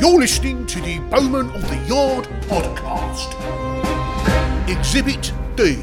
You're listening to the Bowman of the Yard podcast. Exhibit D.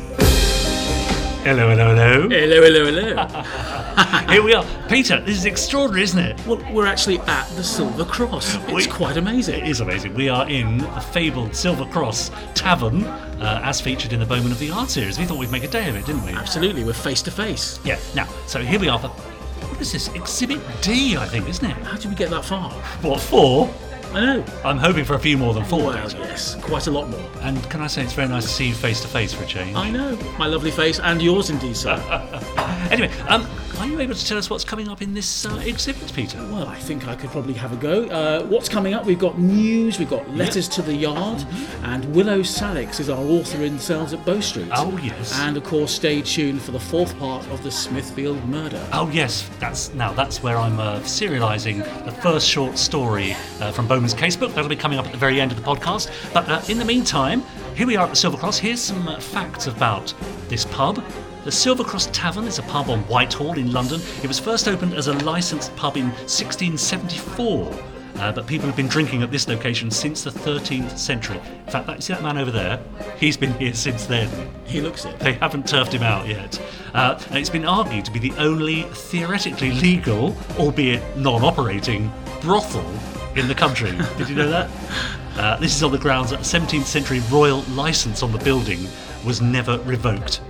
Hello, hello, hello. Hello, hello, hello. Here we are. Peter, this is extraordinary, isn't it? well, we're actually at the Silver Cross. It's We- quite amazing. It is amazing. We are in the fabled Silver Cross Tavern, uh, as featured in the Bowman of the Yard series. We thought we'd make a day of it, didn't we? Absolutely, we're face to face. Yeah. Now, so here we are for. What is this? Exhibit D, I think, isn't it? How did we get that far? What, four? I know. I'm hoping for a few more than four. Well, yes, quite a lot more. And can I say it's very nice to see you face to face for a change? I know. My lovely face, and yours indeed, sir. Anyway, um, are you able to tell us what's coming up in this uh, exhibit, Peter? well, I think I could probably have a go. Uh, what's coming up? We've got news, we've got letters to the yard, and Willow Salix is our author in Cells at Bow Street. Oh, yes. And of course, stay tuned for the fourth part of the Smithfield murder. Oh yes, that's now that's where I'm uh, serialising the first short story uh, from Bowman's casebook. That'll be coming up at the very end of the podcast. But uh, in the meantime, here we are at the Silver Cross. Here's some uh, facts about this pub. The Silver Cross Tavern is a pub on Whitehall in London. It was first opened as a licensed pub in 1674. Uh, but people have been drinking at this location since the 13th century. In fact, that, see that man over there? He's been here since then. He looks it. They haven't turfed him out yet. Uh, and it's been argued to be the only theoretically legal, albeit non operating, brothel in the country. Did you know that? Uh, this is on the grounds that a 17th century royal licence on the building was never revoked.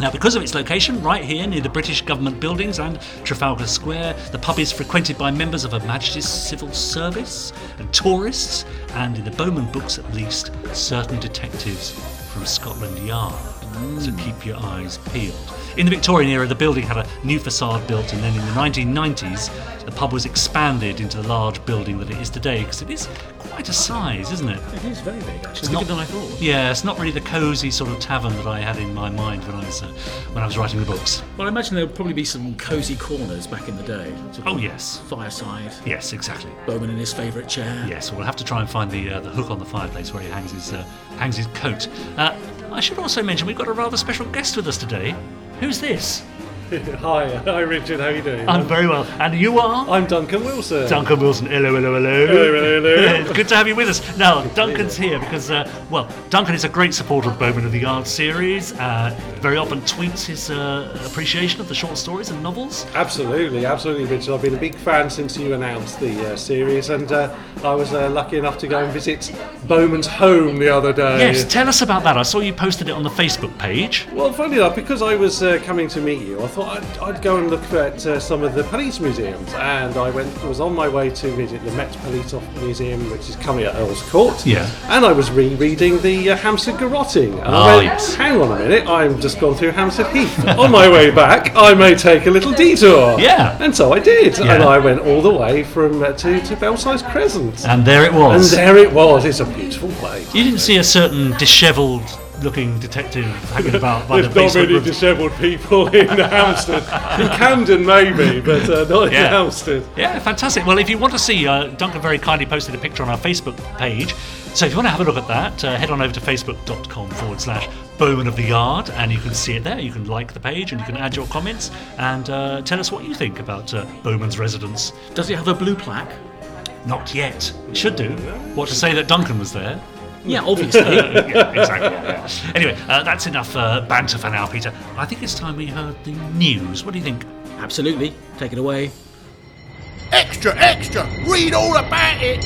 Now, because of its location, right here near the British government buildings and Trafalgar Square, the pub is frequented by members of Her Majesty's Civil Service and tourists, and in the Bowman books at least, certain detectives from Scotland Yard. So mm. keep your eyes peeled. In the Victorian era, the building had a new facade built, and then in the 1990s, the pub was expanded into the large building that it is today, because it is quite a size, isn't it? It is very big, actually. not- Bigger than I thought. Yeah, it's not really the cosy sort of tavern that I had in my mind when I was uh, when I was writing the books. Well, I imagine there would probably be some cosy corners back in the day. Sort of Oh yes, Fireside, yes, exactly. Bowman in his favourite chair. Yes, we'll have to try and find the uh, the hook on the fireplace where he hangs his uh, hangs his coat. Uh, I should also mention we've got a rather special guest with us today. Who's this? Hi, hi Richard, how are you doing? I'm very well, and you are. I'm Duncan Wilson. Duncan Wilson. Hello, hello, hello. Hello, hello, hello. It's Good to have you with us. Now, Duncan's here because, uh, well, Duncan is a great supporter of Bowman of the Yard series. Uh, very often tweets his uh, appreciation of the short stories and novels. Absolutely, absolutely, Richard. I've been a big fan since you announced the uh, series, and uh, I was uh, lucky enough to go and visit Bowman's home the other day. Yes, tell us about that. I saw you posted it on the Facebook page. Well, funny enough, because I was uh, coming to meet you, I thought I'd, I'd go and look at uh, some of the police museums, and I went was on my way to visit the Met Police Museum, which is coming at Earl's Court. Yeah. And I was rereading the uh, Hampstead Garrotting, and Oh, I went, yes. "Hang on a minute, I'm just gone through Hampstead Heath. on my way back, I may take a little detour." Yeah. And so I did, Yeah. and I went all the way from uh, to to Belsize Crescent. And there it was. And there it was. It's a beautiful place. You didn't see a certain dishevelled looking detective hanging about by the There's not many room. dishevelled people in the Hampstead. in Camden, maybe, but uh, not Yeah. in Hampstead. Yeah, fantastic. Well, if you want to see, uh, Duncan very kindly posted a picture on our Facebook page. So if you want to have a look at that, uh, head on over to facebook.com forward slash Bowman of the Yard and you can see it there. You can like the page and you can add your comments and uh, tell us what you think about uh, Bowman's residence. Does it have a blue plaque? Not yet. It should do. What to say that Duncan was there? Yeah, obviously. yeah, exactly. yeah. Anyway, uh, that's enough uh, banter for now, Peter. I think it's time we heard the news. What do you think? Absolutely. Take it away. Extra, extra, read all about it.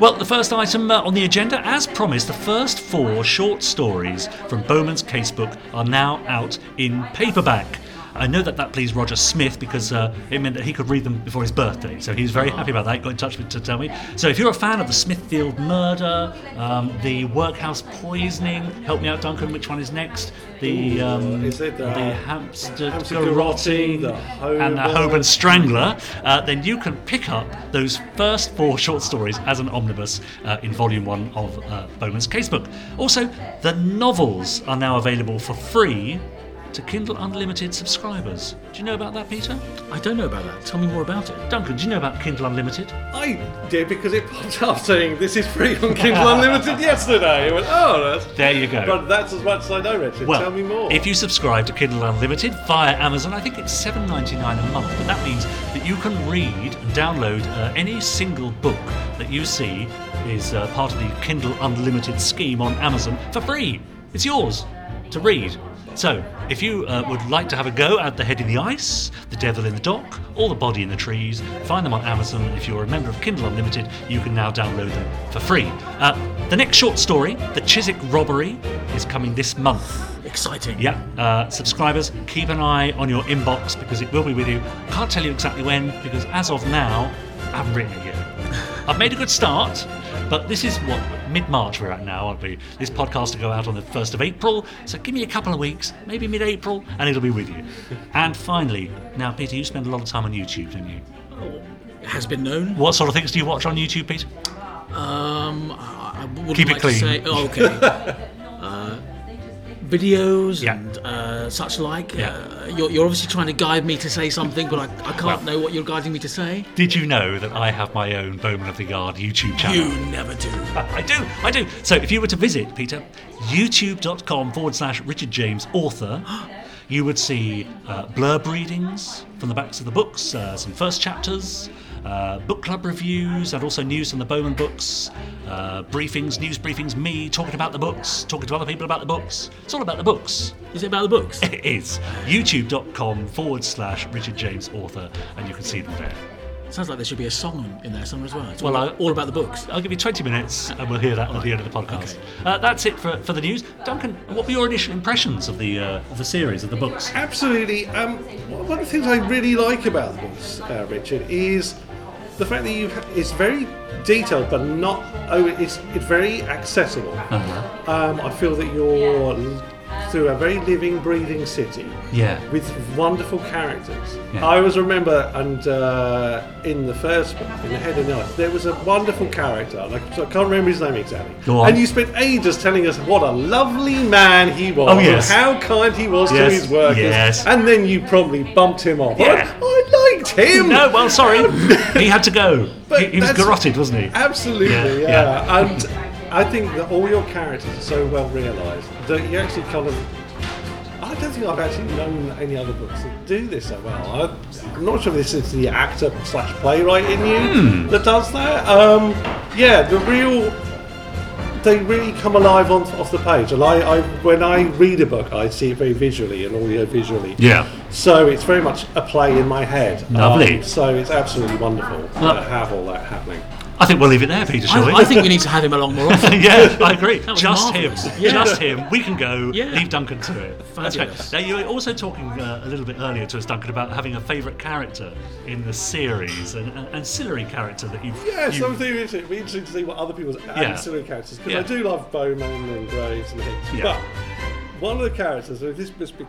Well, the first item uh, on the agenda, as promised, the first four short stories from Bowman's casebook are now out in paperback. I know that that pleased Roger Smith because uh, it meant that he could read them before his birthday, so he was very happy about that. He got in touch with to tell me. So, if you're a fan of the Smithfield murder, um, the workhouse poisoning, help me out, Duncan. Which one is next? The um, Is it, uh, the Hampstead, Hampstead garrotting, Garrotting, the and the Holborn Strangler, uh, then you can pick up those first four short stories as an omnibus uh, in volume one of uh, Bowman's casebook. Also, the novels are now available for free to Kindle Unlimited subscribers. Do you know about that, Peter? I don't know about that. Tell me more about it. Duncan, do you know about Kindle Unlimited? I did because it popped up saying this is free on Kindle Unlimited yesterday. I went, oh, that's. There you go. But that's as much as I know, Richard. Well, Tell me more. if you subscribe to Kindle Unlimited via Amazon, I think it's seven ninety nine a month, but that means that you can read and download uh, any single book that you see is uh, part of the Kindle Unlimited scheme on Amazon for free. It's yours to read. So, if you uh, would like to have a go at The Head in the Ice, The Devil in the Dock, or The Body in the Trees, find them on Amazon. If you're a member of Kindle Unlimited, you can now download them for free. Uh, the next short story, The Chiswick Robbery, is coming this month. Exciting. Yeah, uh, subscribers, keep an eye on your inbox because it will be with you. Can't tell you exactly when because as of now, I haven't written it yet. I've made a good start, but this is what mid March we're at now, aren't we? This podcast will go out on the 1st of April, so give me a couple of weeks, maybe mid April, and it'll be with you. And finally, now, Peter, you spend a lot of time on YouTube, don't you? It has been known. What sort of things do you watch on YouTube, Peter? Um, I, I wouldn't Keep it like clean. to say. Oh, okay. uh, videos Yeah. and uh, such like. Yeah. Uh, you're, you're obviously trying to guide me to say something, but I, I can't Well- know what you're guiding me to say. Did you know that I have my own Bowman of the Yard YouTube channel? You never do. I do, I do. So if you were to visit, Peter, youtube.com forward slash Richard James author, you would see uh, blurb readings from the backs of the books, uh, some first chapters, uh, book club reviews, and also news from the Bowman books, uh, briefings, news briefings, me talking about the books, talking to other people about the books. It's all about the books. Is it about the books? It is youtube.com forward slash Richard James author, and you can see them there. Sounds like there should be a song in there somewhere as well. It's Well, all, I- about, all about the books. I'll give you 20 minutes and we'll hear that at the end of the podcast. Uh, that's it for, for the news. Duncan, what were your initial impressions of the uh, of the series, of the books? Absolutely. Um, one of the things I really like about the books, uh, Richard, is the fact that you it's very detailed, but not. Oh, it's it's very accessible. Uh-huh. Um, I feel that you're through a very living, breathing city Yeah. with wonderful characters. Yeah. I always remember, and uh, in the first book, in the Head of Night, there was a wonderful character. I, so I can't remember his name exactly. Go on. And you spent ages telling us what a lovely man he was, Oh, yes. and how kind he was Yes, to his workers, yes. and then you probably bumped him off. Yeah. I, I liked him. No, well, sorry. he had to go. But he, he was garroted, wasn't he? Absolutely, Yeah, yeah. And I think that all your characters are so well realised that you actually kind of. I don't think I've actually known any other books that do this so well. I'm not sure if this is the actor slash playwright in you Hmm. that does that. Um, yeah, the real. They really come alive on, off the page, and I, I, when I read a book, I see it very visually and audio visually. Yeah. So it's very much a play in my head. Lovely. Um, so it's absolutely wonderful Well- to have all that happening. I think we'll leave it there, Peter, shall I, we? I think we need to have him along more often. yeah, I agree. Just marvellous. him. Yeah. Just him. We can go. Yeah. Leave Duncan to it. That's right. Fabulous. Now, you were also talking uh, a little bit earlier to us, Duncan, about having a favourite character in the series, an, an ancillary character that you've. Yeah, you- something interesting. It'd be interesting to see what other people's ancillary characters. Because Yeah. I do love Bowman and Graves and Hicks. Yeah. But one of the characters, so this must be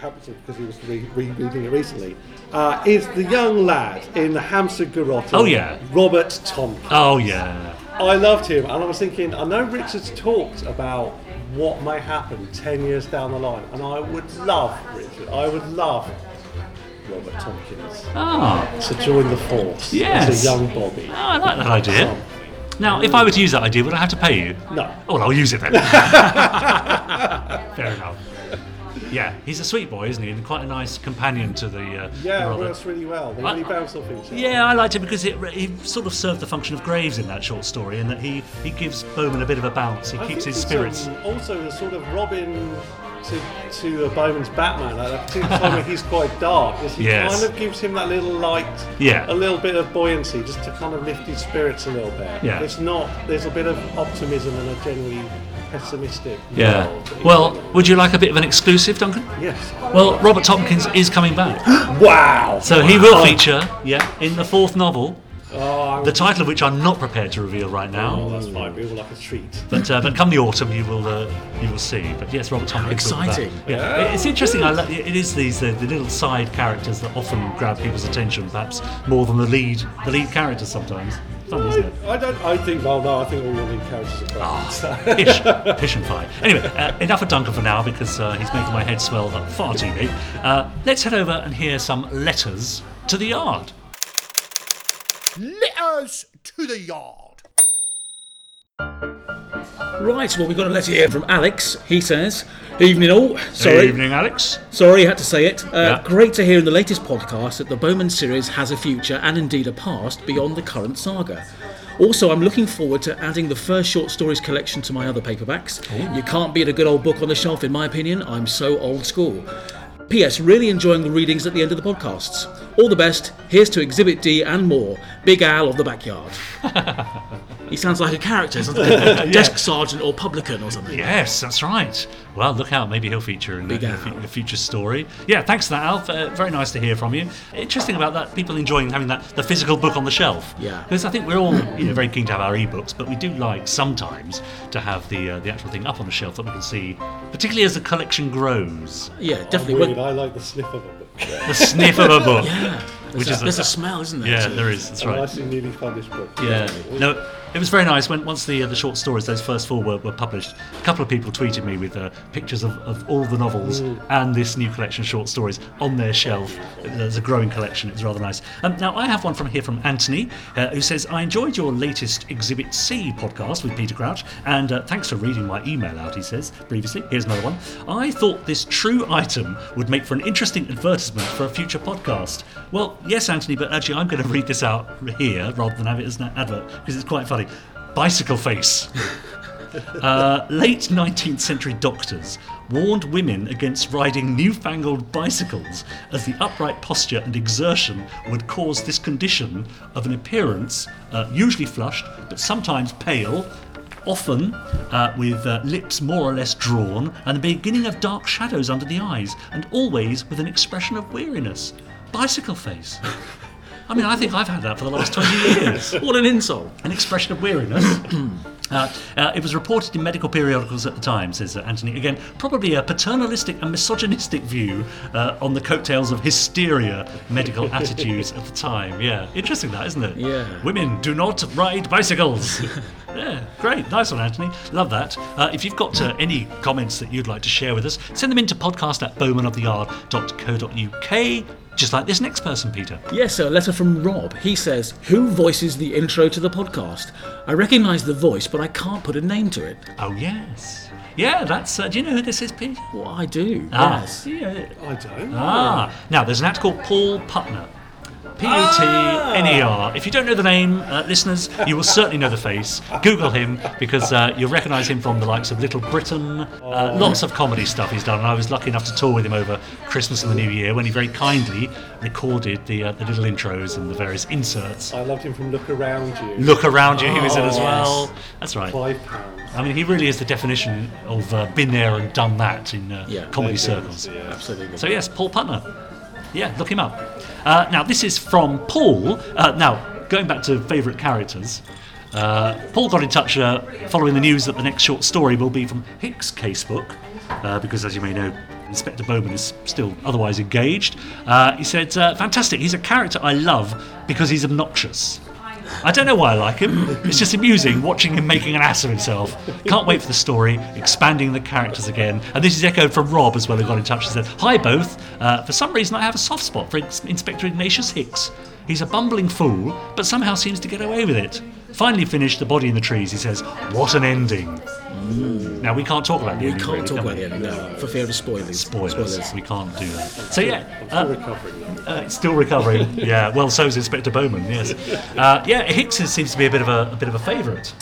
happens because he was re- rereading it recently, uh, is the young lad in the Hampstead Garrote. Oh, yeah. Robert Tompkins. Oh, yeah. I loved him, and I was thinking, I know Richard's talked about what may happen 10 years down the line, and I would love, Richard, I would love Robert Tompkins Ah. to join the force Yes. as a young Bobby. Oh, I like that idea. Now, if I were to use that idea, would I have to pay you? No. Oh, well, I'll use it then. Fair enough. Yeah, he's a sweet boy, isn't he? And quite a nice companion to the. Uh, Yeah, the it works really well. They I- really bounce off each other. Yeah, I liked it because it, he sort of served the function of Graves in that short story, in that he, he gives Bowman a bit of a bounce. He I keeps his spirits. um, also, a sort of Robin to to uh, Bowman's Batman at a particular time when he's quite dark. Is he Yes. kind of gives him that little light, Yeah. a little bit of buoyancy, just to kind of lift his spirits a little bit. Yeah. It's not. There's a bit of optimism and a generally pessimistic. yeah. world Well, would you like a bit of an exclusive, Duncan? yes. Well, Robert Tompkins is coming back. Wow. So he will feature, yeah, in the fourth novel, Oh, the title of which I'm not prepared to reveal right now. oh, that's fine. We will like a treat. But uh, but come the autumn, you will uh, you will see. But yes, Robert Tompkins. will exciting. Yeah, It- it's interesting. I, lo- it is these uh, the little side characters that often grab people's attention, perhaps more than the lead the lead characters sometimes. Funny, isn't it? I don't. I think. Well, no. I think all your lead characters are Ah. great. Pish, pish and fine. Anyway, uh, enough of Duncan for now because uh, he's making my head swell far too big. Uh, let's head over and hear some letters to the yard. Letters to the yard. Right, well, we've got a letter here from Alex. He says, Evening all. Sorry. Evening, Alex. Sorry, I had to say it. Uh, Yeah. Great to hear in the latest podcast that the Bowman series has a future and indeed a past beyond the current saga. Also, I'm looking forward to adding the first short stories collection to my other paperbacks. You can't beat a good old book on the shelf, in my opinion. I'm so old school. P.S. Really enjoying the readings at the end of the podcasts. All the best. Here's to Exhibit D and more. Big Al of the backyard. he sounds like a character, doesn't he? Desk sergeant or publican or something. Yes, that's right. Well, look out. Maybe he'll feature in, Big a, in a Al. fu- a future story. Yeah, thanks for that, Alf. Uh, very nice to hear from you. Interesting about that, people enjoying having that the physical book on the shelf. Yeah. Because I think we're all you know, very keen to have our ebooks, but we do like sometimes to have the uh, the actual thing up on the shelf that we can see, particularly as the collection grows. Yeah, definitely. Weird. I like the sniff of a book. The sniff of a book. yeah, Which there's, is a, a- there's a smell, isn't there? Yeah, to- there is. That's right. A right. nicely newly published book. Yeah. No, it was very nice when once the uh, the short stories, those first four were, were published. A couple of people tweeted me with uh, pictures of, of all the novels and this new collection of short stories on their shelf. There's a growing collection. It was rather nice. Um, now I have one from here from Anthony, uh, who says I enjoyed your latest Exhibit C podcast with Peter Crouch, and uh, thanks for reading my email out. He says previously. Here's another one. I thought this true item would make for an interesting advertisement for a future podcast. Well, yes, Anthony, but actually I'm going to read this out here rather than have it as an advert because it's quite funny. Bicycle face. Uh, late 19th century doctors warned women against riding newfangled bicycles as the upright posture and exertion would cause this condition of an appearance, uh, usually flushed but sometimes pale, often uh, with uh, lips more or less drawn and the beginning of dark shadows under the eyes, and always with an expression of weariness. Bicycle face. I mean, I think I've had that for the last 20 years What an insult. an expression of weariness. Uh, uh, it was reported in medical periodicals at the time, says uh, Anthony. Again, probably a paternalistic and misogynistic view uh, on the coattails of hysteria medical attitudes at the time. Yeah, interesting that, isn't it? Yeah. Women do not ride bicycles. yeah, great. Nice one, Anthony. Love that. Uh, if you've got uh, any comments that you'd like to share with us, send them in to podcast at bowmanoftheyard.co.uk. Just like this next person, Peter. Yes, a letter from Rob. He says, Who voices the intro to the podcast? I recognise the voice, but I can't put a name to it. Oh, yes. Yeah, that's. Uh, do you know who this is, Peter? Well, I do. Ah, Yes. yeah. I don't. Ah, now there's an actor called Paul Putner. P U T N E R. If you don't know the name, uh, listeners, you will certainly know the face. Google him because uh, you'll recognise him from the likes of Little Britain. Uh, lots of comedy stuff he's done, and I was lucky enough to tour with him over Christmas and the New Year when he very kindly recorded the uh, the little intros and the various inserts. I loved him from Look Around You. Look around you, he was in as Oh, well. That's right. Five pounds. I mean, he really is the definition of uh, been there and done that in uh, Yeah. comedy circles. Yeah. Absolutely. So yes, Paul Putner. Yeah, look him up. Uh, now this is from Paul. Uh, now going back to favourite characters, uh, Paul got in touch uh, following the news that the next short story will be from Hick's casebook, uh, because as you may know. Inspector Bowman is still otherwise engaged. Uh, he said, Fantastic, he's a character I love because he's obnoxious. I don't know why I like him. It's just amusing watching him making an ass of himself. Can't wait for the story, expanding the characters again. And this is echoed from Rob as well, who got in touch and said, Hi both. Uh, for some reason, I have a soft spot for Ins- Inspector Ignatius Hicks. He's a bumbling fool, but somehow seems to get away with it. Finally finished The Body in the Trees, he says, What an ending. Now, we can't talk about the we ending. can't really, talk can about we? the ending, no, for fear of spoilers. Spoilers. We can't do that. So, yeah. Still uh, recovering uh, still recovering. yeah. Well, so's Inspector Bowman. Yes. Uh, yeah. Hicks seems to be a bit of a, a bit of a favourite.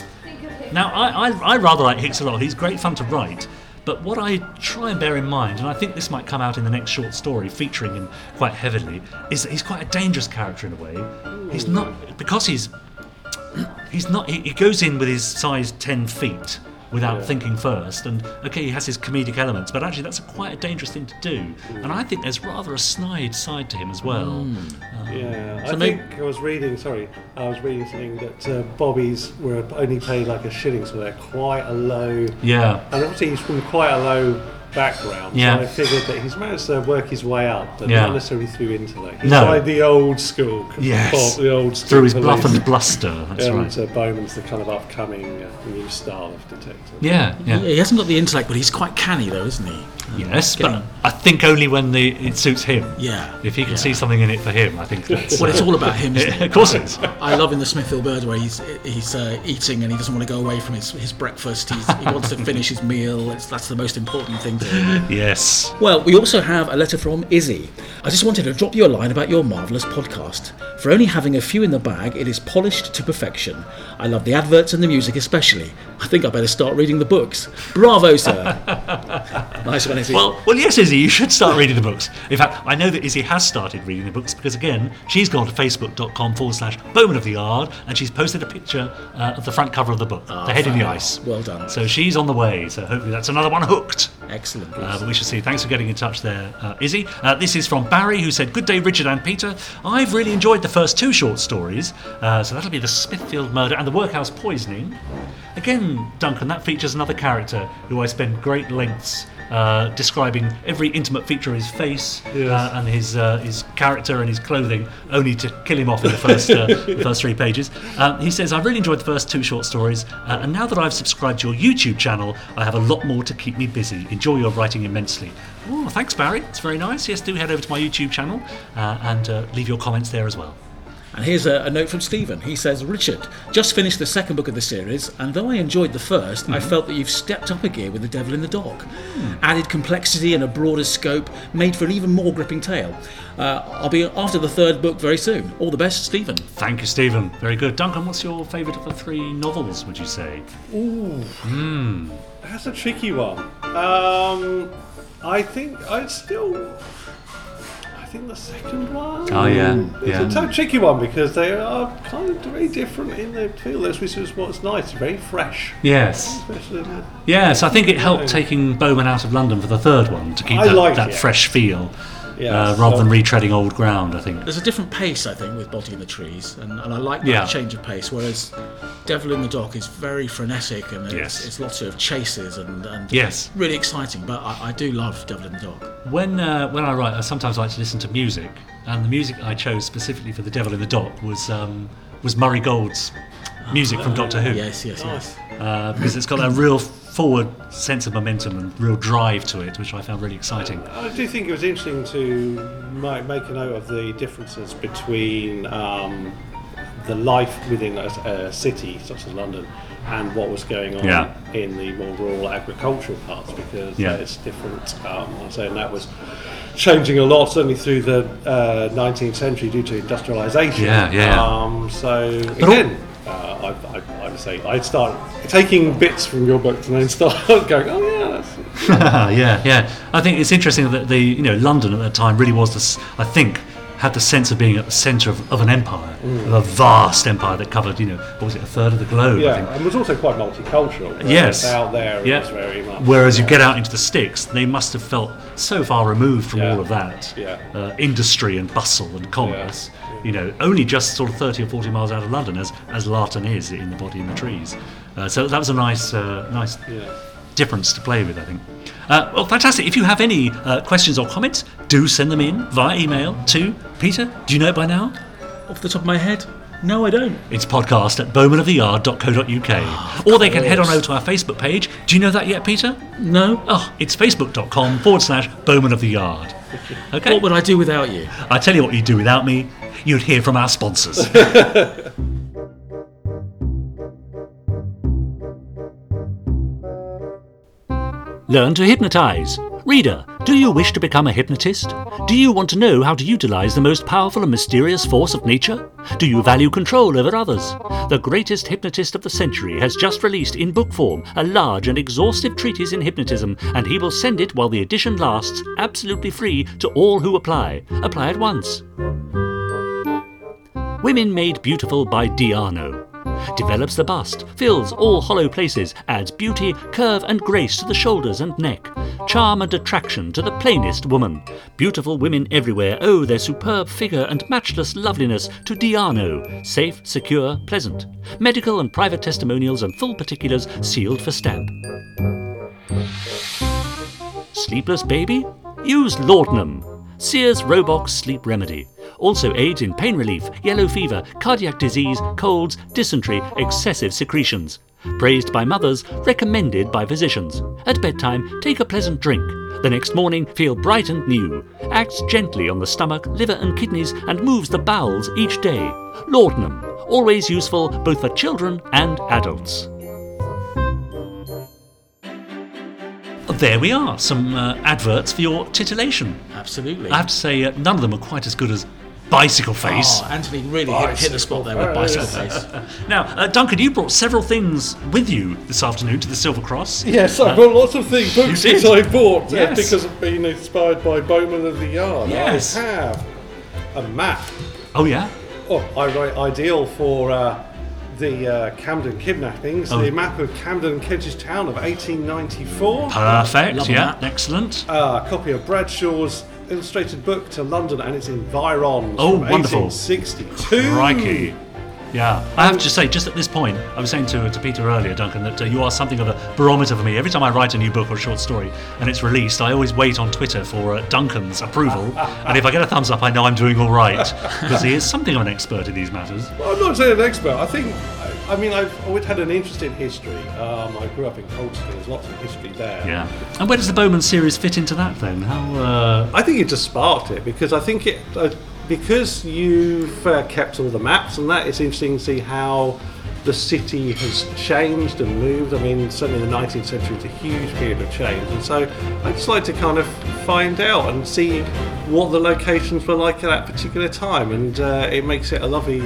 Now, I, I, I rather like Hicks a lot. He's great fun to write. But what I try and bear in mind, and I think this might come out in the next short story featuring him quite heavily, is that he's quite a dangerous character in a way. He's not because he's he's not. He, he goes in with his size ten feet without thinking first, and okay, he has his comedic elements, but actually that's a quite a dangerous thing to do. And I think there's rather a snide side to him as well. Yeah, So I may- think I was reading. Sorry, I was reading something that uh, Bobbies were only paid like a shilling, so they're quite a low. Yeah. And obviously, he's from quite a low background. Yeah. So I figured that he's managed to work his way up, but Yeah. not necessarily through intellect. He's No. like the old school. Yes. The old school Through his bluff and bluster. That's and right. uh, Bowman's the kind of upcoming uh, new style of detective. Yeah, yeah. He hasn't got the intellect, but he's quite canny, though, isn't he? Yes, Getting- but I think only when the it suits him. Yeah. If he can Yeah. see something in it for him, I think that's. Well, it's uh, all about him, isn't it? of course it is. I love in the Smithfield Murder where he's he's uh, eating and he doesn't want to go away from his, his breakfast. He's, he wants to finish his meal. It's, that's the most important thing to him. Yes. Well, we also have a letter from Izzy. I just wanted to drop you a line about your marvellous podcast. For only having a few in the bag, it is polished to perfection. I love the adverts and the music especially. I think I better start reading the books. Bravo, sir. nice one, Izzy. Well, well, yes, Izzy, you should start reading the books. In fact, I know that Izzy has started reading the books because, again, she's gone to facebook.com forward slash Bowman of the Yard and she's posted a picture uh, of the front cover of the book, The Head in the Ice. well done. So she's on the way, so hopefully that's another one hooked. Excellent. Uh, but we shall see. Thanks for getting in touch there, uh, Izzy. Uh, this is from Barry, who said, Good day, Richard and Peter. I've really enjoyed the first two short stories. Uh, so that'll be the Smithfield murder and the workhouse poisoning. Again, Duncan, that features another character who I spend great lengths uh, describing every intimate feature of his face uh, and his uh, his character and his clothing, only to kill him off in the first uh, the first three pages. Um, he says, "I really enjoyed the first two short stories, uh, and now that I've subscribed to your YouTube channel, I have a lot more to keep me busy. Enjoy your writing immensely." Oh, thanks, Barry. It's very nice. Yes, do head over to my YouTube channel uh, and uh, leave your comments there as well. And here's a, a note from Stephen. He says, Richard, just finished the second book of the series, and though I enjoyed the 1st I felt that you've stepped up a gear with The Devil in the Dock. Added complexity and a broader scope, made for an even more gripping tale. Uh, I'll be after the third book very soon. All the best, Stephen. Thank you, Stephen. Very good. Duncan, what's your favourite of the three novels? Would you say? Oh. That's a tricky one. Um, I think I'd still. I think the second one. Oh, yeah, hmm. It's yeah. a tough, tricky one because they are kind of very different in their feel. That's which is what's nice. Very fresh. Yes. The- Yes, I think it helped taking Bowman out of London for the third one to keep I that, liked that fresh feel, Yes, uh, rather than retreading old ground. I think. There's a different pace, I think, with Body in the Trees, and, and I like that Yeah. change of pace. Whereas Devil in the Dock is very frenetic, and it's, Yes. it's lots of chases and, and Yes. really exciting. But I, I do love Devil in the Dock. When uh, when I write, I sometimes like to listen to music, and the music I chose specifically for The Devil in the Dock was um, was Murray Gold's music from Doctor Who. Yes, yes, yes. uh, because it's got that real forward sense of momentum and real drive to it, which I found really exciting. I do think it was interesting to make a note of the differences between um, the life within a, a city such as London and what was going on Yeah. in the more rural agricultural parts because Yeah. it's different. Um, I say, and that was changing a lot, certainly through the uh, 19th century due to industrialisation. Yeah, yeah. Um, so all- again. Uh, I, I, say I'd start taking bits from your book and then start going, oh yeah, that's, yeah, yeah. I think it's interesting that the you know London at that time really was this. I think had the sense of being at the centre of, of an empire, of a vast empire that covered you know what was it a third of the globe. I Yeah, think. and was also quite multicultural. whereas Yes. out there Yeah. very much. Whereas you uh, get out into the sticks, they must have felt so far removed from Yeah. all of that Yeah. uh, industry and bustle and commerce. You know, only just sort of thirty or forty miles out of London, as as Larton is in the Body in the Trees. Uh, so that was a nice, uh, nice Yeah. difference to play with, I think. Uh, well, fantastic. If you have any uh, questions or comments, do send them in via email to Peter. Do you know it by now? Off the top of my head, no, I don't. It's podcast at bowmanoftheyard.co.uk. or they can head on over to our Facebook page. Do you know that yet, Peter? No. Oh, it's facebook.com forward slash Bowman of the Yard. Okay. What would I do without you? I tell you what you'd do without me. You'd hear from our sponsors. Learn to hypnotize. Reader, do you wish to become a hypnotist? Do you want to know how to utilize the most powerful and mysterious force of nature? Do you value control over others? The greatest hypnotist of the century has just released in book form a large and exhaustive treatise in hypnotism, and he will send it while the edition lasts absolutely free to all who apply. Apply at once. Women Made Beautiful by Diano. Develops the bust, fills all hollow places, adds beauty, curve, and grace to the shoulders and neck, charm and attraction to the plainest woman. Beautiful women everywhere owe their superb figure and matchless loveliness to Diano. Safe, secure, pleasant. Medical and private testimonials and full particulars sealed for stamp. Sleepless baby? Use Laudanum, Sears Roebuck's Sleep Remedy. Also aids in pain relief, yellow fever, cardiac disease, colds, dysentery, excessive secretions. Praised by mothers, recommended by physicians. At bedtime, take a pleasant drink. The next morning, feel bright and new. Acts gently on the stomach, liver, and kidneys and moves the bowels each day. Laudanum, always useful both for children and adults. There we are, some uh, adverts for your titillation. Absolutely. I have to say, uh, none of them are quite as good as Bicycle Face. Oh, Anthony really hit, hit the spot there with bicycle face. Now, uh, Duncan, you brought several things with you this afternoon to the Silver Cross. Yes, I've got lots of things, books did? that I bought uh, because I've been inspired by Bowman of the Yard. Yes. I have a map. Oh, yeah? Oh, I write ideal for uh, the uh, Camden kidnappings. Oh. The map of Camden and Kentish Town of 1894. Perfect, Love yeah, that. excellent. Uh, a copy of Bradshaw's illustrated book to London and its environs Oh, from wonderful. 1862. Crikey. Yeah, I have to say, just at this point, I was saying to, to Peter earlier, Duncan, that uh, you are something of a barometer for me. Every time I write a new book or a short story and it's released, I always wait on Twitter for uh, Duncan's approval. and if I get a thumbs up, I know I'm doing all right, because he is something of an expert in these matters. Well, I'm not saying an expert. I think, I, mean, I've always had an interest in history. Um, I grew up in Colchester. There's lots of history there. Yeah. And where does the Bowman series fit into that then? How? Uh, I think it just sparked it because I think it uh, because you've uh, kept all the maps and that. It's interesting to see how the city has changed and moved. I mean, certainly the 19th century is a huge period of change, and so I just like to kind of find out and see what the locations were like at that particular time, and uh, it makes it a lovely,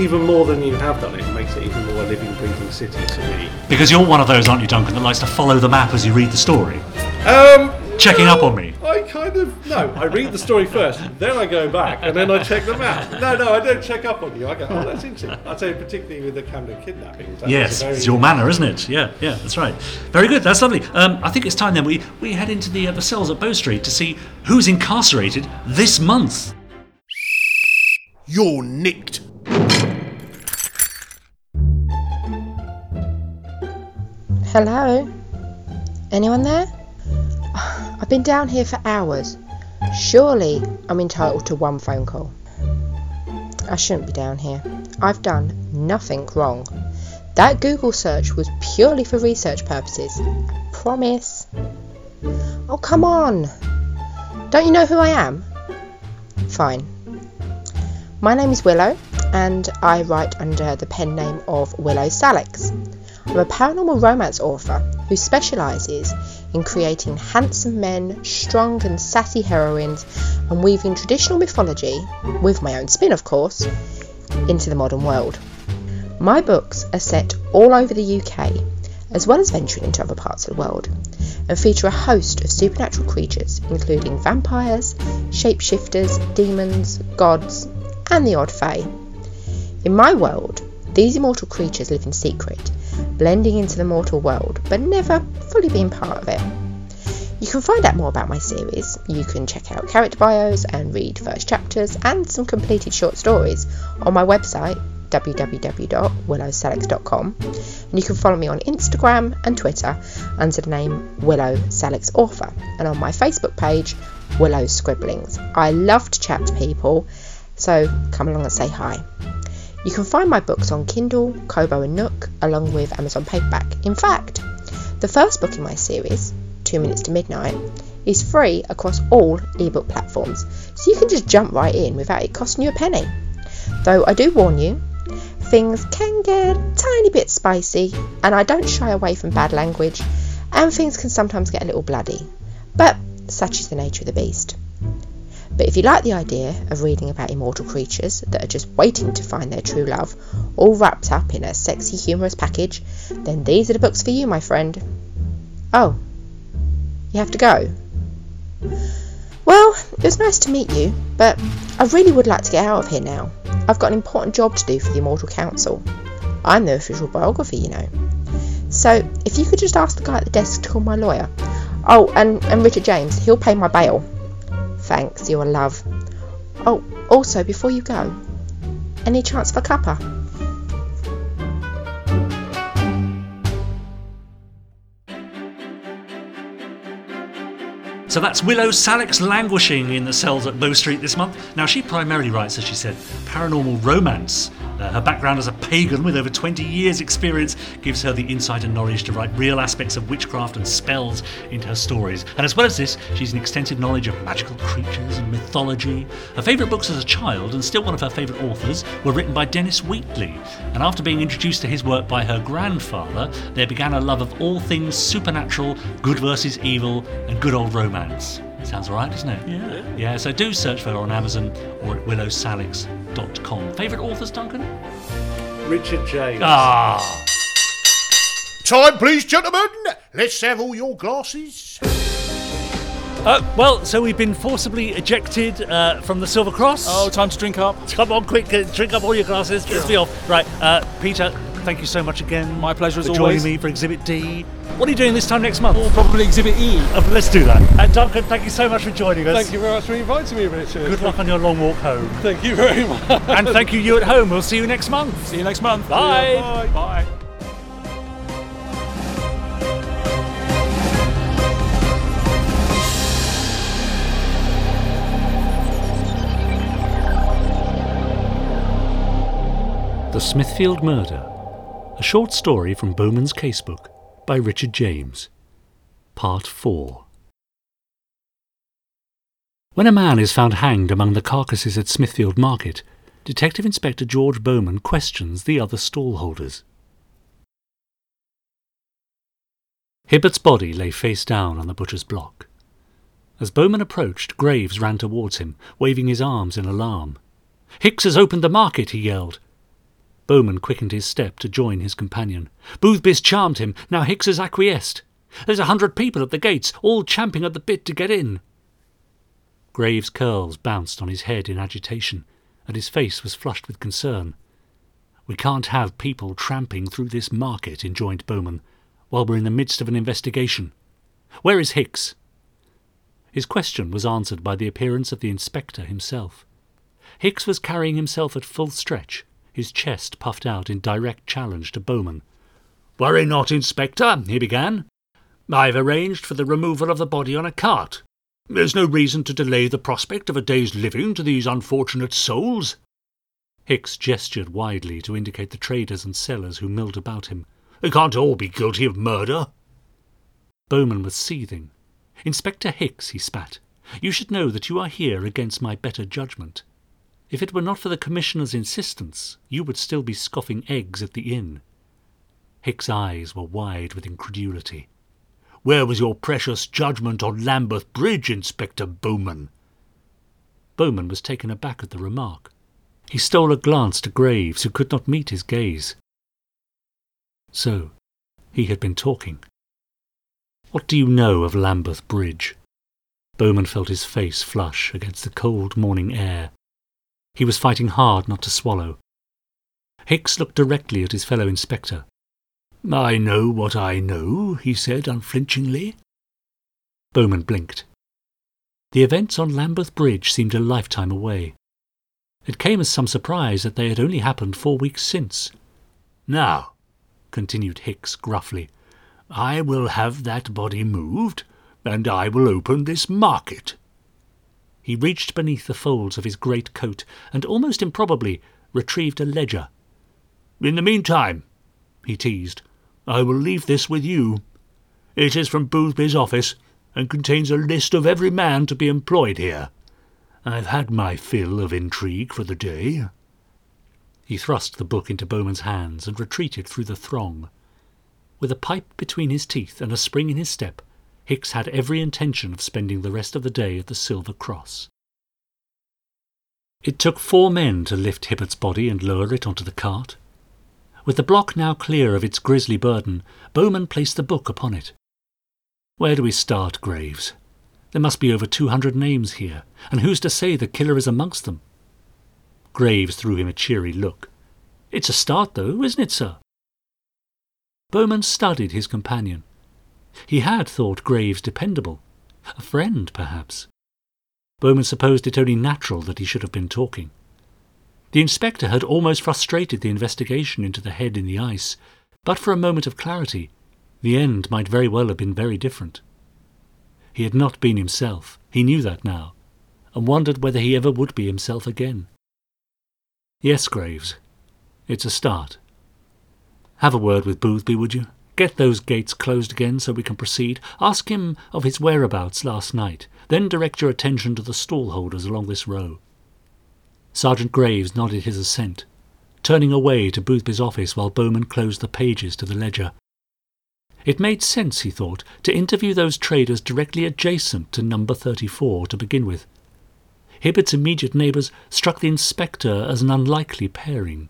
even more than you have done it. It makes it even more a living, breathing city to me. because you're one of those, aren't you, Duncan, that likes to follow the map as you read the story? Um, Checking up on me. I kind of no. I read the story first, then I go back, and then I check them out. No, no, I don't check up on you. I go, oh, that's interesting. I'd say particularly with the Camden kidnapping. that Yes, very- it's your manner, isn't it? Yeah, yeah, that's right. Very good. That's lovely. Um, I think it's time then we, we head into the uh, the cells at Bow Street to see who's incarcerated this month. You're nicked. Hello? Anyone there? I've been down here for hours. Surely I'm entitled to one phone call. I shouldn't be down here. I've done nothing wrong. That Google search was purely for research purposes. I promise. Oh, come on. Don't you know who I am? Fine. My name is Willow, and I write under the pen name of Willow Salix. I'm a paranormal romance author who specialises in creating handsome men, strong and sassy heroines, and weaving traditional mythology, with my own spin of course, into the modern world. My books are set all over the UK, as well as venturing into other parts of the world, and feature a host of supernatural creatures, including vampires, shapeshifters, demons, gods, and the odd fae. In my world, these immortal creatures live in secret, blending into the mortal world, but never fully being part of it. You can find out more about my series. You can check out character bios and read first chapters and some completed short stories on my website www.willowsalix.com and you can follow me on Instagram and Twitter under the name Willow Salix Author and on my Facebook page Willow Scribblings. I love to chat to people, so come along and say hi. You can find my books on Kindle, Kobo, and Nook, along with Amazon Paperback. In fact, the first book in my series, Two Minutes to Midnight, is free across all ebook platforms, so you can just jump right in without it costing you a penny. Though I do warn you, things can get a tiny bit spicy, and I don't shy away from bad language, and things can sometimes get a little bloody. But such is the nature of the beast. But if you like the idea of reading about immortal creatures that are just waiting to find their true love, all wrapped up in a sexy, humorous package, then these are the books for you, my friend. Oh, you have to go. Well, it was nice to meet you, but I really would like to get out of here now. I've got an important job to do for the Immortal Council. I'm the official biographer, you know. So, if you could just ask the guy at the desk to call my lawyer. Oh, and, and Richard James, he'll pay my bail. Thanks, you're love. Oh, also, before you go, any chance for cuppa? So that's Willow Salix languishing in the cells at Bow Street this month. Now, she primarily writes, as she said, paranormal romance. Uh, her background as a pagan with over 20 years' experience gives her the insight and knowledge to write real aspects of witchcraft and spells into her stories. And as well as this, she's an extensive knowledge of magical creatures and mythology. Her favourite books as a child, and still one of her favourite authors, were written by Dennis Wheatley. And after being introduced to his work by her grandfather, there began a love of all things supernatural, good versus evil, and good old romance. Sounds alright, doesn't it? Yeah. Yeah, so do search for her on Amazon or at willowsalix.com. Favourite authors, Duncan? Richard James. Ah! Time, please, gentlemen. Let's have all your glasses. Uh, well, so we've been forcibly ejected uh, from the Silver Cross. Oh, time to drink up. Come on, quick, uh, drink up all your glasses. Let's be off. Right, uh, Peter, thank you so much again. My pleasure as for always. joining me for Exhibit D. What are you doing this time next month? Or probably Exhibit E. Uh, let's do that. Uh, Duncan, thank you so much for joining us. Thank you very much for inviting me, Richard. Good luck on your long walk home. Thank you very much. and thank you, you at home. We'll see you next month. See you next month. Bye. Bye. The Smithfield Murder, a short story from Bowman's Casebook by Richard James. Part 4. When a man is found hanged among the carcasses at Smithfield Market, Detective Inspector George Bowman questions the other stallholders. Hibbert's body lay face down on the butcher's block. As Bowman approached, Graves ran towards him, waving his arms in alarm. Hicks has opened the market, he yelled. Bowman quickened his step to join his companion. Boothby's charmed him, now Hicks has acquiesced. There's a hundred people at the gates, all champing at the bit to get in. Graves' curls bounced on his head in agitation, and his face was flushed with concern. We can't have people tramping through this market, enjoined Bowman, while we're in the midst of an investigation. Where is Hicks? His question was answered by the appearance of the inspector himself. Hicks was carrying himself at full stretch, his chest puffed out in direct challenge to Bowman. Worry not, Inspector, he began. I've arranged for the removal of the body on a cart. There's no reason to delay the prospect of a day's living to these unfortunate souls. Hicks gestured widely to indicate the traders and sellers who milled about him. They can't all be guilty of murder. Bowman was seething. Inspector Hicks, he spat, you should know that you are here against my better judgment. If it were not for the Commissioner's insistence, you would still be scoffing eggs at the inn. Hicks's eyes were wide with incredulity. Where was your precious judgment on Lambeth Bridge, Inspector Bowman? Bowman was taken aback at the remark. He stole a glance to Graves, who could not meet his gaze. So, he had been talking. What do you know of Lambeth Bridge? Bowman felt his face flush against the cold morning air. He was fighting hard not to swallow. Hicks looked directly at his fellow inspector. I know what I know, he said unflinchingly. Bowman blinked. The events on Lambeth Bridge seemed a lifetime away. It came as some surprise that they had only happened four weeks since. Now, continued Hicks gruffly, I will have that body moved, and I will open this market. He reached beneath the folds of his great coat and almost improbably retrieved a ledger. In the meantime, he teased, I will leave this with you. It is from Boothby's office and contains a list of every man to be employed here. I've had my fill of intrigue for the day. He thrust the book into Bowman's hands and retreated through the throng. With a pipe between his teeth and a spring in his step, Hicks had every intention of spending the rest of the day at the Silver Cross. It took four men to lift Hibbert's body and lower it onto the cart. With the block now clear of its grisly burden, Bowman placed the book upon it. Where do we start, Graves? There must be over two hundred names here, and who's to say the killer is amongst them? Graves threw him a cheery look. It's a start, though, isn't it, sir? Bowman studied his companion. He had thought Graves dependable. A friend, perhaps. Bowman supposed it only natural that he should have been talking. The inspector had almost frustrated the investigation into the head in the ice, but for a moment of clarity, the end might very well have been very different. He had not been himself, he knew that now, and wondered whether he ever would be himself again. Yes, Graves, it's a start. Have a word with Boothby, would you? Get those gates closed again so we can proceed. Ask him of his whereabouts last night. Then direct your attention to the stall holders along this row. Sergeant Graves nodded his assent, turning away to Boothby's office while Bowman closed the pages to the ledger. It made sense, he thought, to interview those traders directly adjacent to number 34 to begin with. Hibbert's immediate neighbours struck the inspector as an unlikely pairing.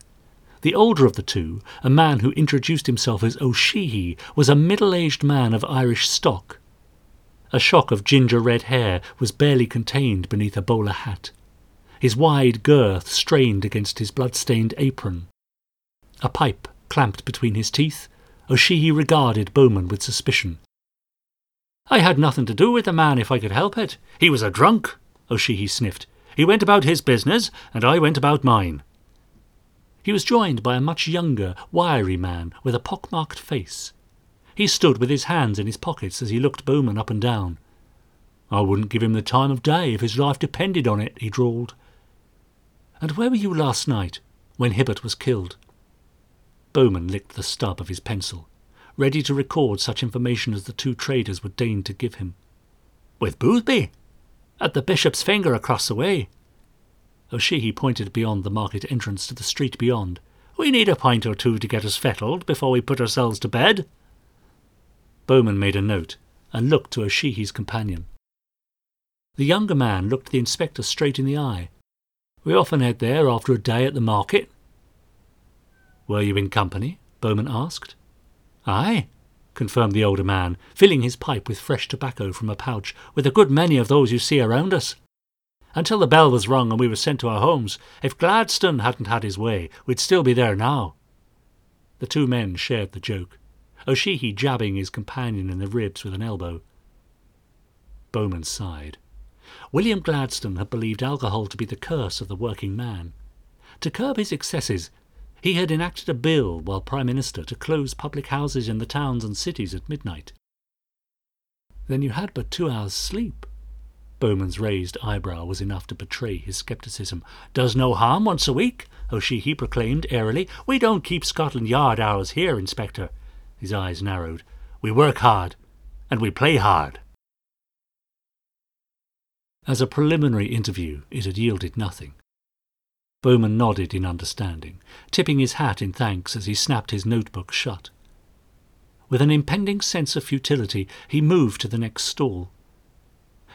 The older of the two, a man who introduced himself as O'Sheehy, was a middle-aged man of Irish stock. A shock of ginger-red hair was barely contained beneath a bowler hat. His wide girth strained against his blood-stained apron. A pipe clamped between his teeth, O'Sheehy regarded Bowman with suspicion. I had nothing to do with the man if I could help it. He was a drunk, O'Sheehy sniffed. He went about his business, and I went about mine. He was joined by a much younger, wiry man with a pock-marked face. He stood with his hands in his pockets as he looked Bowman up and down. I wouldn't give him the time of day if his life depended on it, he drawled. And where were you last night, when Hibbert was killed? Bowman licked the stub of his pencil, ready to record such information as the two traders would deign to give him. With Boothby? At the Bishop's Finger across the way. O'Sheehy pointed beyond the market entrance to the street beyond. We need a pint or two to get us fettled before we put ourselves to bed. Bowman made a note and looked to O'Sheehy's companion. The younger man looked the inspector straight in the eye. We often head there after a day at the market. Were you in company? Bowman asked. Aye, confirmed the older man, filling his pipe with fresh tobacco from a pouch, with a good many of those you see around us. Until the bell was rung and we were sent to our homes, if Gladstone hadn't had his way, we'd still be there now. The two men shared the joke, O'Sheehy jabbing his companion in the ribs with an elbow. Bowman sighed. William Gladstone had believed alcohol to be the curse of the working man. To curb his excesses, he had enacted a bill while Prime Minister to close public houses in the towns and cities at midnight. Then you had but two hours' sleep. Bowman's raised eyebrow was enough to betray his scepticism. Does no harm once a week, O'Sheehy proclaimed airily. We don't keep Scotland Yard hours here, Inspector. His eyes narrowed. We work hard, and we play hard. As a preliminary interview, it had yielded nothing. Bowman nodded in understanding, tipping his hat in thanks as he snapped his notebook shut. With an impending sense of futility, he moved to the next stall.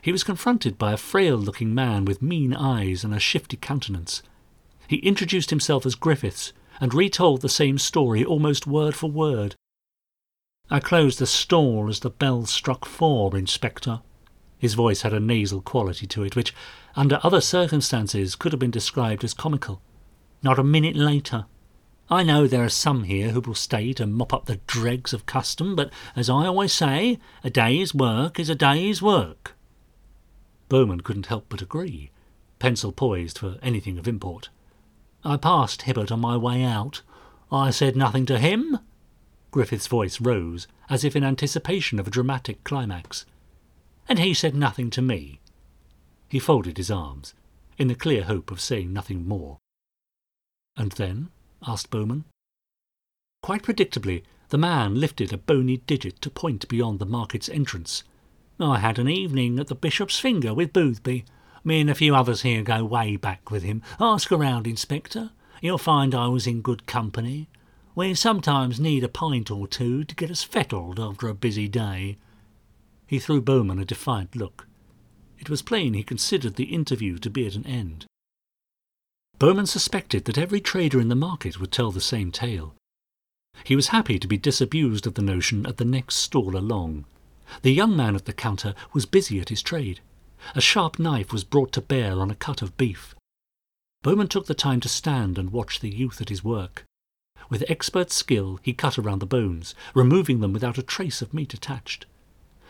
He was confronted by a frail-looking man with mean eyes and a shifty countenance. He introduced himself as Griffiths and retold the same story almost word for word. I closed the stall as the bell struck four, Inspector. His voice had a nasal quality to it, which, under other circumstances, could have been described as comical. Not a minute later. I know there are some here who will stay to mop up the dregs of custom, but as I always say, a day's work is a day's work. Bowman couldn't help but agree, pencil poised for anything of import. I passed Hibbert on my way out. I said nothing to him. Griffiths' voice rose, as if in anticipation of a dramatic climax. And he said nothing to me. He folded his arms, in the clear hope of saying nothing more. And then? asked Bowman. Quite predictably, the man lifted a bony digit to point beyond the market's entrance. I had an evening at the Bishop's Finger with Boothby. Me and a few others here go way back with him. Ask around, Inspector. You'll find I was in good company. We sometimes need a pint or two to get us fettled after a busy day. He threw Bowman a defiant look. It was plain he considered the interview to be at an end. Bowman suspected that every trader in the market would tell the same tale. He was happy to be disabused of the notion at the next stall along. The young man at the counter was busy at his trade. A sharp knife was brought to bear on a cut of beef. Bowman took the time to stand and watch the youth at his work. With expert skill, he cut around the bones, removing them without a trace of meat attached.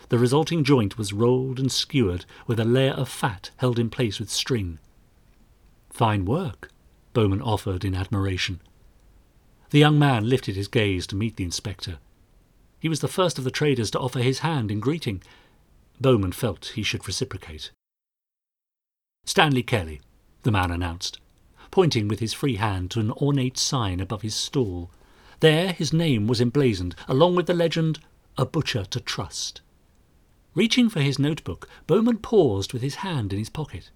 The resulting joint was rolled and skewered with a layer of fat held in place with string. Fine work, Bowman offered in admiration. The young man lifted his gaze to meet the inspector. He was the first of the traders to offer his hand in greeting. Bowman felt he should reciprocate. Stanley Kelly, the man announced, pointing with his free hand to an ornate sign above his stall. There his name was emblazoned, along with the legend, A Butcher to Trust. Reaching for his notebook, Bowman paused with his hand in his pocket.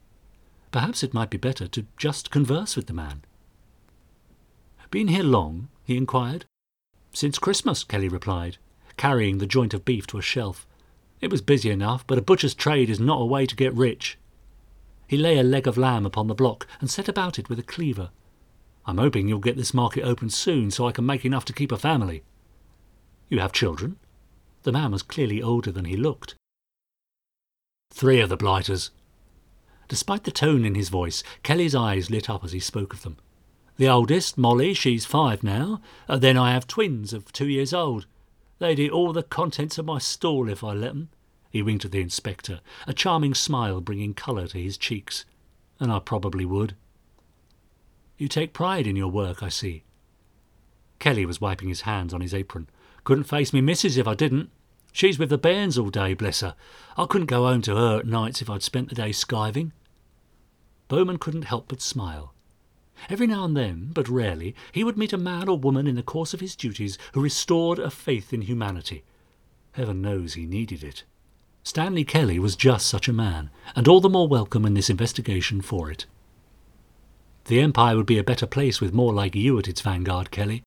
Perhaps it might be better to just converse with the man. Been here long? he inquired. Since Christmas, Kelly replied, carrying the joint of beef to a shelf. It was busy enough, but a butcher's trade is not a way to get rich. He lay a leg of lamb upon the block and set about it with a cleaver. I'm hoping you'll get this market open soon so I can make enough to keep a family. You have children? The man was clearly older than he looked. Three of the blighters. Despite the tone in his voice, Kelly's eyes lit up as he spoke of them. The oldest, Molly, she's five now. Uh, then I have twins of two years old. They'd eat all the contents of my stall if I let let 'em. He winked at the inspector, a charming smile bringing colour to his cheeks. And I probably would. You take pride in your work, I see. Kelly was wiping his hands on his apron. Couldn't face me missus if I didn't. She's with the bairns all day, bless her. I couldn't go home to her at nights if I'd spent the day skiving. Bowman couldn't help but smile. Every now and then, but rarely, he would meet a man or woman in the course of his duties who restored a faith in humanity. Heaven knows he needed it. Stanley Kelly was just such a man, and all the more welcome in this investigation for it. The Empire would be a better place with more like you at its vanguard, Kelly.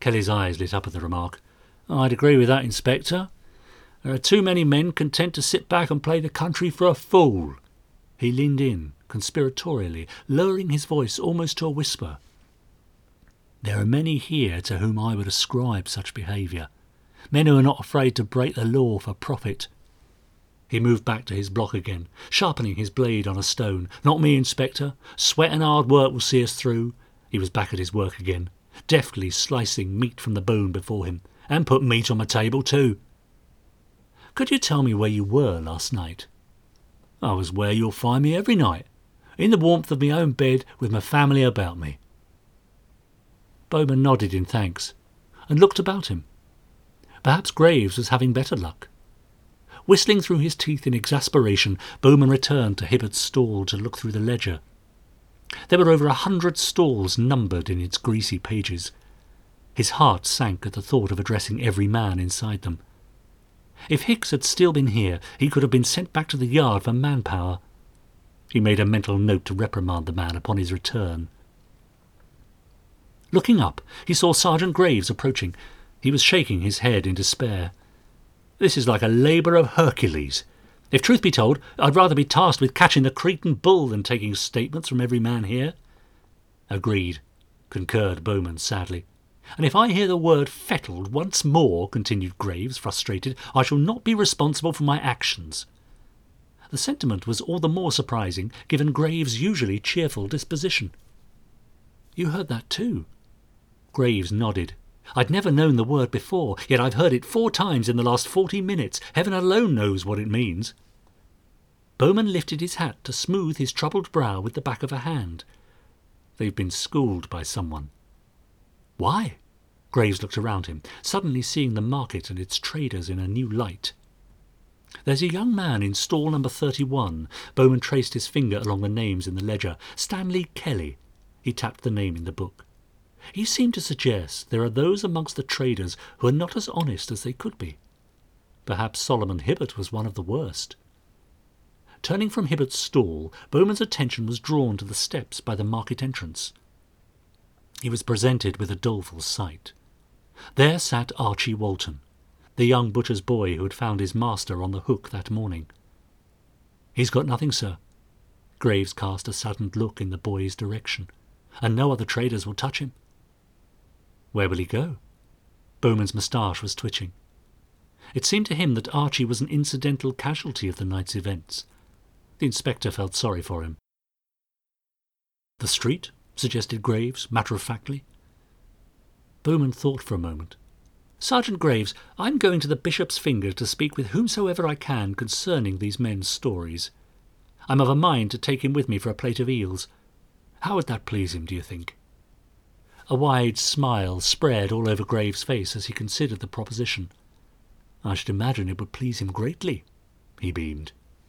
Kelly's eyes lit up at the remark. I'd agree with that, Inspector. There are too many men content to sit back and play the country for a fool. He leaned in, conspiratorially, lowering his voice almost to a whisper. There are many here to whom I would ascribe such behaviour. Men who are not afraid to break the law for profit. He moved back to his block again, sharpening his blade on a stone. Not me, Inspector. Sweat and hard work will see us through. He was back at his work again, deftly slicing meat from the bone before him, and put meat on my table too. Could you tell me where you were last night? I was where you'll find me every night, in the warmth of my own bed with my family about me. Bowman nodded in thanks and looked about him. Perhaps Graves was having better luck. Whistling through his teeth in exasperation, Bowman returned to Hibbert's stall to look through the ledger. There were over a hundred stalls numbered in its greasy pages. His heart sank at the thought of addressing every man inside them. If Hicks had still been here, he could have been sent back to the yard for manpower. He made a mental note to reprimand the man upon his return. Looking up, he saw Sergeant Graves approaching. He was shaking his head in despair. This is like a labour of Hercules. If truth be told, I'd rather be tasked with catching the Cretan bull than taking statements from every man here. Agreed, concurred Bowman sadly. And if I hear the word fettled once more, continued Graves, frustrated, I shall not be responsible for my actions. The sentiment was all the more surprising, given Graves' usually cheerful disposition. You heard that too? Graves nodded. I'd never known the word before, yet I've heard it four times in the last forty minutes. Heaven alone knows what it means. Bowman lifted his hat to smooth his troubled brow with the back of a hand. They've been schooled by someone. Why? Graves looked around him, suddenly seeing the market and its traders in a new light. There's a young man in stall number 31. Bowman traced his finger along the names in the ledger. Stanley Kelly. He tapped the name in the book. He seemed to suggest there are those amongst the traders who are not as honest as they could be. Perhaps Solomon Hibbert was one of the worst. Turning from Hibbert's stall, Bowman's attention was drawn to the steps by the market entrance. He was presented with a doleful sight. There sat Archie Walton, the young butcher's boy who had found his master on the hook that morning. He's got nothing, sir. Graves cast a saddened look in the boy's direction, and no other traders will touch him. Where will he go? Bowman's moustache was twitching. It seemed to him that Archie was an incidental casualty of the night's events. The inspector felt sorry for him. The street? Suggested Graves, matter of factly. Bowman thought for a moment. Sergeant Graves, I'm going to the Bishop's Finger to speak with whomsoever I can concerning these men's stories. I'm of a mind to take him with me for a plate of eels. How would that please him, do you think? A wide smile spread all over Graves' face as he considered the proposition. I should imagine it would please him greatly. He beamed.